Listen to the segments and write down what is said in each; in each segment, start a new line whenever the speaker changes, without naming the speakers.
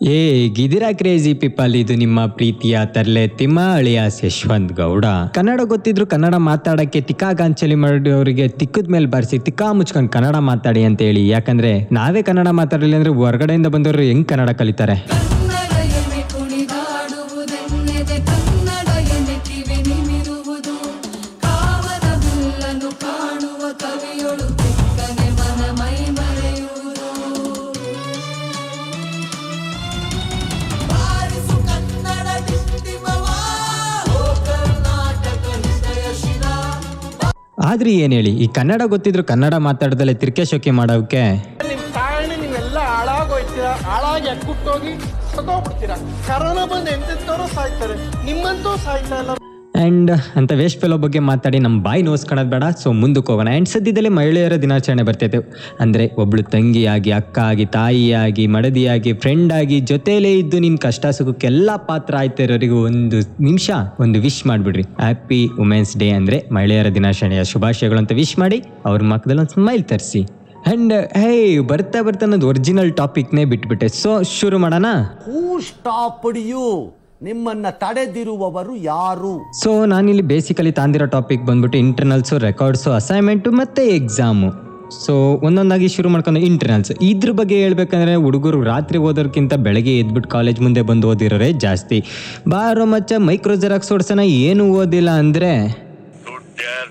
ಏ, ಗಿದಿರಾ crazy people, ಇದು ನಿಮ್ಮ ಪ್ರೀತಿಯ ತರ್ಲೆ ತಿಮ್ಮ ಅಳಿಯಾಸ್ ಯಶವಂತ್ ಗೌಡ ಕನ್ನಡ ಗೊತ್ತಿದ್ರು ಕನ್ನಡ ಮಾತಾಡಕ್ಕೆ ತಿಕ್ಕಾ ಗಾಂಚಲಿ ಮಾಡೋರಿಗೆ ತಿಕ್ಕದ ಮೇಲೆ ಬರ್ಸಿ ತಿಕ್ಕಾ ಮುಚ್ಕೊಂಡು ಕನ್ನಡ ಮಾತಾಡಿ ಅಂತ ಹೇಳಿ ಯಾಕಂದ್ರೆ ನಾವೇ ಕನ್ನಡ ಮಾತಾಡಲಿಲ್ಲ ಅಂದ್ರೆ ಹೊರಗಡೆಯಿಂದ ಬಂದವರು ಹೆಂಗ್ ಕನ್ನಡ ಕಲಿತಾರೆ?
ಎನೆ
ಆದ್ರೆ ಏನ್ ಹೇಳಿ? ಈ ಕನ್ನಡ ಗೊತ್ತಿದ್ರು ಕನ್ನಡ ಮಾತಾಡದಲ್ಲೇ ತಿರ್ಕೆ ಶೋಕಿ ಮಾಡೋಕೆ?
ಹಾಳಾಗಿ ಸತ್ತೋಗ್ಬಿಡ್ತೀರಾ? ಕರೋನಾ ಬಂದು ಎಂತೆಂತವ್ರು ಸಾಯ್ತಾರೆ? ನಿಮ್ಮಂತೂ ಸಾಯ್ತಾ ಇಲ್ಲ
ಆ್ಯಂಡ್ ಅಂತ ವೇಸ್ಟ್ ಫೆಲೋ ಬಗ್ಗೆ ಮಾತಾಡಿ ನಮ್ಮ ಬಾಯಿ ನೋಸ್ಕೊಳೋದು ಬೇಡ. ಸೊ ಮುಂದಕ್ಕೆ ಹೋಗೋಣ. ಆ್ಯಂಡ್ ಸದ್ಯದಲ್ಲೇ ಮಹಿಳೆಯರ ದಿನಾಚರಣೆ ಬರ್ತೈತೆ ಅಂದರೆ ಒಬ್ಳು ತಂಗಿಯಾಗಿ ಅಕ್ಕ ಆಗಿ ತಾಯಿಯಾಗಿ, ಮಡದಿಯಾಗಿ ಫ್ರೆಂಡ್ ಆಗಿ ಜೊತೆಯಲ್ಲೇ ಇದ್ದು ನಿನ್ನ ಕಷ್ಟ ಸುಖಕ್ಕೆಲ್ಲ ಪಾತ್ರ ಆಯ್ತಾ ಇರೋರಿಗೂ ಒಂದು ನಿಮಿಷ, ಒಂದು ವಿಶ್ ಮಾಡಿಬಿಡ್ರಿ. ಹ್ಯಾಪಿ ವುಮೆನ್ಸ್ ಡೇ ಅಂದರೆ ಮಹಿಳೆಯರ ದಿನಾಚರಣೆಯ ಶುಭಾಶಯಗಳು ಅಂತ ವಿಶ್ ಮಾಡಿ, ಅವ್ರ ಮಕ್ಕದಲ್ಲಿ ಒಂದು ಸ್ಮೈಲ್ ತರಿಸಿ. ಆ್ಯಂಡ್ ಹೇ ಬರ್ತಾ ಬರ್ತಾ ಅನ್ನೋದು ಒರಿಜಿನಲ್ ಟಾಪಿಕ್ನೇ ಬಿಟ್ಬಿಟ್ಟೆ. ಸೊ ಶುರು ಮಾಡೋಣ.
ನಿಮ್ಮನ್ನ ತಡೆದಿರುವವರು ಯಾರು?
ಸೊ ನಾನಿಲ್ಲಿ ಬೇಸಿಕಲಿ ತಾಂದಿರೋ ಟಾಪಿಕ್ ಬಂದ್ಬಿಟ್ಟು ಇಂಟರ್ನಲ್ಸ್ ರೆಕಾರ್ಡ್ಸು ಅಸೈನ್ಮೆಂಟು ಮತ್ತು ಎಕ್ಸಾಮು ಸೊ ಒಂದೊಂದಾಗಿ ಶುರು ಮಾಡ್ಕೊಂಡು ಇಂಟರ್ನಲ್ಸ್ ಇದ್ರ ಬಗ್ಗೆ ಹೇಳ್ಬೇಕಂದ್ರೆ ಹುಡುಗರು ರಾತ್ರಿ ಓದೋರ್ಕಿಂತ ಬೆಳಗ್ಗೆ ಎದ್ಬಿಟ್ಟು ಕಾಲೇಜ್ ಮುಂದೆ ಬಂದು ಓದಿರೋರೇ ಜಾಸ್ತಿ. ಬಾರೋ ಮಚ್ಚ ಮೈಕ್ರೋ ಜೆರಾಕ್ಸ್ ಓಡ್ಸೋಣ ಏನು ಓದಿಲ್ಲ ಅಂದರೆ?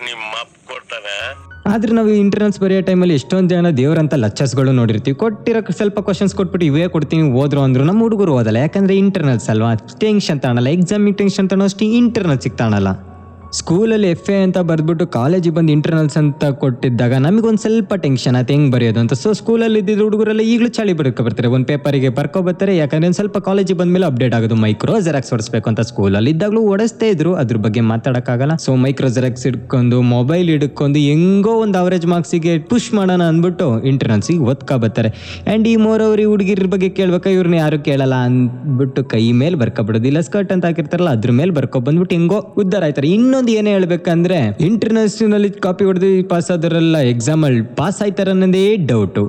ನಿಮ್ಮ ಕೊಡ್ತಾನೆ.
ಆದ್ರೆ ನಾವು ಇಂಟರ್ನಲ್ಸ್ ಬರೆಯೋ ಟೈಮಲ್ಲಿ ಎಷ್ಟೊಂದು ಜನ ದೇವರಂತ ಲಚ್ಚಸ್ಗಳು ನೋಡಿರ್ತೀವಿ. ಕೊಟ್ಟಿರೋ ಸ್ವಲ್ಪ ಕ್ವಶನ್ಸ್ ಕೊಟ್ಬಿಟ್ಟು ಇವೇ ಕೊಡ್ತೀನಿ, ಓದ್ರು ಅಂದ್ರು ನಮ್ಮ ಹುಡುಗರು ಓದಲ್ಲ. ಯಾಕಂದ್ರೆ ಇಂಟರ್ನಲ್ಸ್ ಅಲ್ವಾ? ಟೆನ್ಷನ್ ತಾಣಲ್ಲ ಎಕ್ಸಾಮಿಗೆ ಟೆನ್ಷನ್ ತಾಣೋ ಅಷ್ಟು ಇಂಟರ್ನಲ್ಸಿಗೆ ತಾಣಲ್ಲ ಸ್ಕೂಲಲ್ಲಿ ಎಫ್ ಎ ಅಂತ ಬರೆದ್ಬಿಟ್ಟು ಕಾಲೇಜಿಗೆ ಬಂದು ಇಂಟರ್ನಲ್ಸ್ ಅಂತ ಕೊಟ್ಟಿದ್ದಾಗ ನಮಗೊಂದು ಸ್ವಲ್ಪ ಟೆನ್ಷನ್ ಆಯ್ತು ಹೆಂಗೆ ಬರೆಯೋದು ಅಂತ. ಸೊ ಸ್ಕೂಲಲ್ಲಿ ಇದ್ದಿದ್ದು ಹುಡುಗರೆಲ್ಲ ಈಗಲೂ ಚಳಿ ಬರ್ಕೊ ಬರ್ತಾರೆ. ಒಂದು ಪೇಪರಿಗೆ ಬರ್ಕೊ ಬರ್ತಾರೆ, ಯಾಕಂದ್ರೆ ಒಂದು ಸ್ವಲ್ಪ ಕಾಲೇಜಿಗೆ ಬಂದ್ಮೇಲೆ ಅಪ್ಡೇಟ್ ಆಗೋದು. ಮೈಕ್ರೋ ಜೆರಾಕ್ಸ್ ಹೊಡಿಸ್ಬೇಕು ಅಂತ ಸ್ಕೂಲಲ್ಲಿ ಇದ್ದಾಗಲೂ ಓಡಿಸ್ತೇ ಇದ್ರು. ಅದ್ರ ಬಗ್ಗೆ ಮಾತಾಡೋಕ್ಕಾಗಲ್ಲ. ಸೊ ಮೈಕ್ರೋ ಜೆರಾಕ್ಸ್ ಹಿಡ್ಕೊಂಡು ಮೊಬೈಲ್ ಹಿಡ್ಕೊಂಡು ಹೆಂಗೋ ಒಂದು ಅವರೇಜ್ ಮಾರ್ಕ್ಸಿಗೆ ಪುಷ್ ಮಾಡೋಣ ಅಂದ್ಬಿಟ್ಟು ಇಂಟರ್ನಲ್ಸಿಗೆ ಓದ್ಕೊ ಬರ್ತಾರೆ. ಆ್ಯಂಡ್ ಈ ಮೋರವ್ರಿ ಹುಡುಗಿರ ಬಗ್ಗೆ ಕೇಳ್ಬೇಕಾ? ಇವ್ರನ್ನ ಯಾರು ಕೇಳಲ್ಲ ಅಂದ್ಬಿಟ್ಟು ಕೈ ಮೇಲೆ ಬರ್ಕೊಬಿಡೋದು ಇಲ್ಲ ಸ್ಕರ್ಟ್ ಅಂತ ಹಾಕಿರ್ತಾರಲ್ಲ, ಅದ್ರ ಮೇಲೆ ಬರ್ಕೊ ಬಂದ್ಬಿಟ್ಟು ಹೆಂಗೋ ಉದ್ದಾರ ಆಯ್ತಾರೆ. ಇನ್ನೊಂದು ಏನೇ ಹೇಳ್ಬೇಕಂದ್ರೆ ಇಂಟರ್ನ್ಯಾಷನಲ್ ಕಾಪಿ ಹೊಡೆದು ಪಾಸ್ ಆದವರೆಲ್ಲ ಎಕ್ಸಾಮಲ್ಲಿ ಪಾಸ್ ಆಯ್ತಾರ ಅನ್ನೋದೇ ಡೌಟು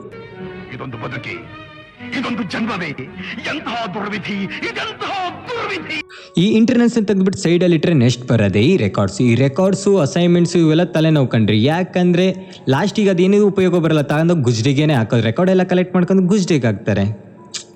ಇದೊಂದು ಬದುಕಿ ಇದೊಂದು ಜನ್ಮವೇ ಎಂತಹ ದುರ್ವಿಧಿ ಇದೆಂತಹ ದುರ್ವಿಧಿ.
ಈ ಇಂಟರ್ನೆಟ್ಸ್ ತೆಗೆದ್ಬಿಟ್ಟು ಸೈಡಲ್ಲಿ ಇಟ್ಟರೆ ನೆಕ್ಸ್ಟ್ ಬರೋದೇ ಈ ರೆಕಾರ್ಡ್ಸ್ ಈ ರೆಕಾರ್ಡ್ಸು ಅಸೈನ್ಮೆಂಟ್ಸು ಇವೆಲ್ಲ ತಲೆ ನೋವು ಕಣ್ರಿ ಯಾಕಂದರೆ ಲಾಸ್ಟಿಗೆ ಅದೇನೇ ಉಪಯೋಗ ಬರಲ್ಲ. ತಗೊಂಡು ಗುಜ್ರಿಗೇನೆ ಹಾಕೋದು. ರೆಕಾರ್ಡ್ ಎಲ್ಲ ಕಲೆಕ್ಟ್ ಮಾಡ್ಕೊಂಡು ಗುಜ್ರಿಗೆ ಹಾಕ್ತಾರೆ.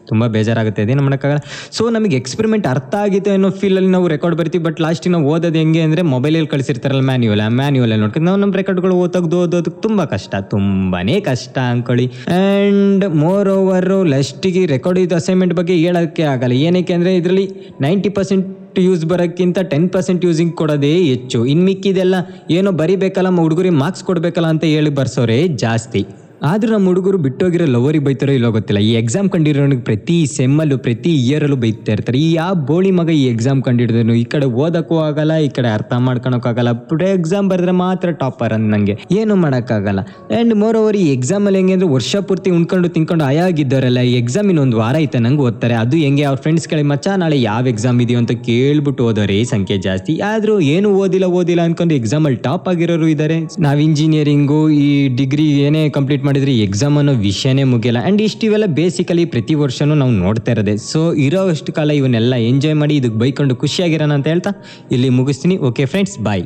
ತುಂಬ ಬೇಜಾರಾಗುತ್ತೆ. ಅದೇನು ಮಾಡೋಕ್ಕಾಗಲ್ಲ. ಸೊ ನಮಗೆ ಎಕ್ಸ್ಪೆರಿಮೆಂಟ್ ಅರ್ಥ ಆಗಿತ್ತು ಅನ್ನೋ ಫೀಲಲ್ಲಿ ನಾವು ರೆಕಾರ್ಡ್ ಬರ್ತೀವಿ ಬಟ್ ಲಾಸ್ಟಿಗೆ ನಾವು ಓದೋದು ಹೆಂಗೆ ಅಂದರೆ ಮೊಬೈಲಲ್ಲಿ ಕಳಿಸಿರ್ತಾರಲ್ಲ ಮ್ಯಾನ್ಯುವಲ್ ಆ ಮ್ಯಾನ್ಯುವಲ್ ನೋಡ್ಕೊಂಡು ನಾವು ನಮ್ಮ ರೆಕಾರ್ಡ್ಗಳು ಓದೋದು ತುಂಬ ಕಷ್ಟ ತುಂಬಾ ಕಷ್ಟ ಅಂದ್ಕೊಳ್ಳಿ. ಆ್ಯಂಡ್ ಮೋರ್ ಓವರು ಲಾಸ್ಟಿಗೆ ರೆಕಾರ್ಡ್ ಇದು ಅಸೈನ್ಮೆಂಟ್ ಬಗ್ಗೆ ಹೇಳೋಕ್ಕೆ ಆಗಲ್ಲ. ಏನಕ್ಕೆ ಅಂದರೆ ಇದರಲ್ಲಿ ನೈಂಟಿ ಪರ್ಸೆಂಟ್ ಯೂಸ್ ಬರೋಕ್ಕಿಂತ ಟೆನ್ ಪರ್ಸೆಂಟ್ ಯೂಸಿಂಗ್ ಕೊಡೋದೇ ಹೆಚ್ಚು. ಇನ್ನು ಮಿಕ್ಕಿದೆಲ್ಲ ಏನೋ ಬರಿಬೇಕಲ್ಲ ಹುಡುಗರಿಗೆ ಮಾರ್ಕ್ಸ್ ಕೊಡಬೇಕಲ್ಲ ಅಂತ ಹೇಳಿ ಬರ್ಸೋರೇ ಜಾಸ್ತಿ. ಆದ್ರೂ ನಮ್ಮ ಹುಡುಗರು ಬಿಟ್ಟೋಗಿರೋ ಲವರಿಗೆ ಬೈತಾರೋ ಇಲ್ಲೋ ಗೊತ್ತಿಲ್ಲ. ಈ ಎಕ್ಸಾಮ್ ಕಂಡಿರೋನಿಗೆ ಪ್ರತಿ ಸೆಮ್ಮಲ್ಲೂ ಪ್ರತಿ ಇಯರಲ್ಲೂ ಬೈತಾ ಇರ್ತಾರೆ. ಈ ಯಾವ ಬೋಳಿ ಮಗ ಈ ಎಕ್ಸಾಮ್ ಕಂಡಿಡಿದ್ರು ಈ ಕಡೆ ಓದಕ್ಕೂ ಆಗಲ್ಲ, ಈ ಕಡೆ ಅರ್ಥ ಮಾಡ್ಕೊಳಕ್ಕಾಗಲ್ಲ ಪುಡೇ ಎಕ್ಸಾಮ್ ಬರೆದ್ರೆ ಮಾತ್ರ ಟಾಪರ್ ಅಂದ್ ನನಗೆ ಏನು ಮಾಡೋಕ್ಕಾಗಲ್ಲ. ಆ್ಯಂಡ್ ಮೋರ್ ಓವರ್ ಈ ಎಕ್ಸಾಮಲ್ಲಿ ಹೆಂಗೆ ಅಂದರೆ ವರ್ಷ ಪೂರ್ತಿ ಉಣ್ಕೊಂಡು ತಿನ್ಕೊಂಡು ಆಗಿದ್ದಾರಲ್ಲ ಈ ಎಕ್ಸಾಮ್ ಇನ್ನೊಂದು ವಾರ ಐತೆ ನಂಗೆ ಓದ್ತಾರೆ. ಅದು ಹೆಂಗೆ ಅವ್ರ ಫ್ರೆಂಡ್ಸ್ ಕೇಳಿ, ಮಚ್ಚ, ನಾಳೆ ಯಾವ ಎಕ್ಸಾಮ್ ಇದೆಯೋ ಅಂತ ಕೇಳ್ಬಿಟ್ಟು ಓದೋರೇ ಸಂಖ್ಯೆ ಜಾಸ್ತಿ. ಆದರೂ ಏನು ಓದಿಲ್ಲ ಓದಿಲ್ಲ ಅಂದ್ಕೊಂಡು ಎಕ್ಸಾಮಲ್ಲಿ ಟಾಪ್ ಆಗಿರೋರು ಇದ್ದಾರೆ ನಾವು ಇಂಜಿನಿಯರಿಂಗು ಈ ಡಿಗ್ರಿ ಏನೇ ಕಂಪ್ಲೀಟ್ ಮಾಡಿದ್ರೆ ಎಕ್ಸಾಮ್ ಅನ್ನೋ ವಿಷಯನೇ ಮುಗಿಯಲ್ಲ. ಆ್ಯಂಡ್ ಇಷ್ಟು ಇವೆಲ್ಲ ಬೇಸಿಕಲಿ ಪ್ರತಿ ವರ್ಷನೂ ನಾವು ನೋಡ್ತಾ ಇರೋದೆ. ಸೊ ಇರೋ ಅಷ್ಟು ಕಾಲ ಇವನ್ನೆಲ್ಲ ಎಂಜಾಯ್ ಮಾಡಿ ಇದಕ್ಕೆ ಬೈಕೊಂಡು ಖುಷಿಯಾಗಿರೋಣ ಅಂತ ಹೇಳ್ತಾ ಇಲ್ಲಿ ಮುಗಿಸ್ತೀನಿ. Okay friends bye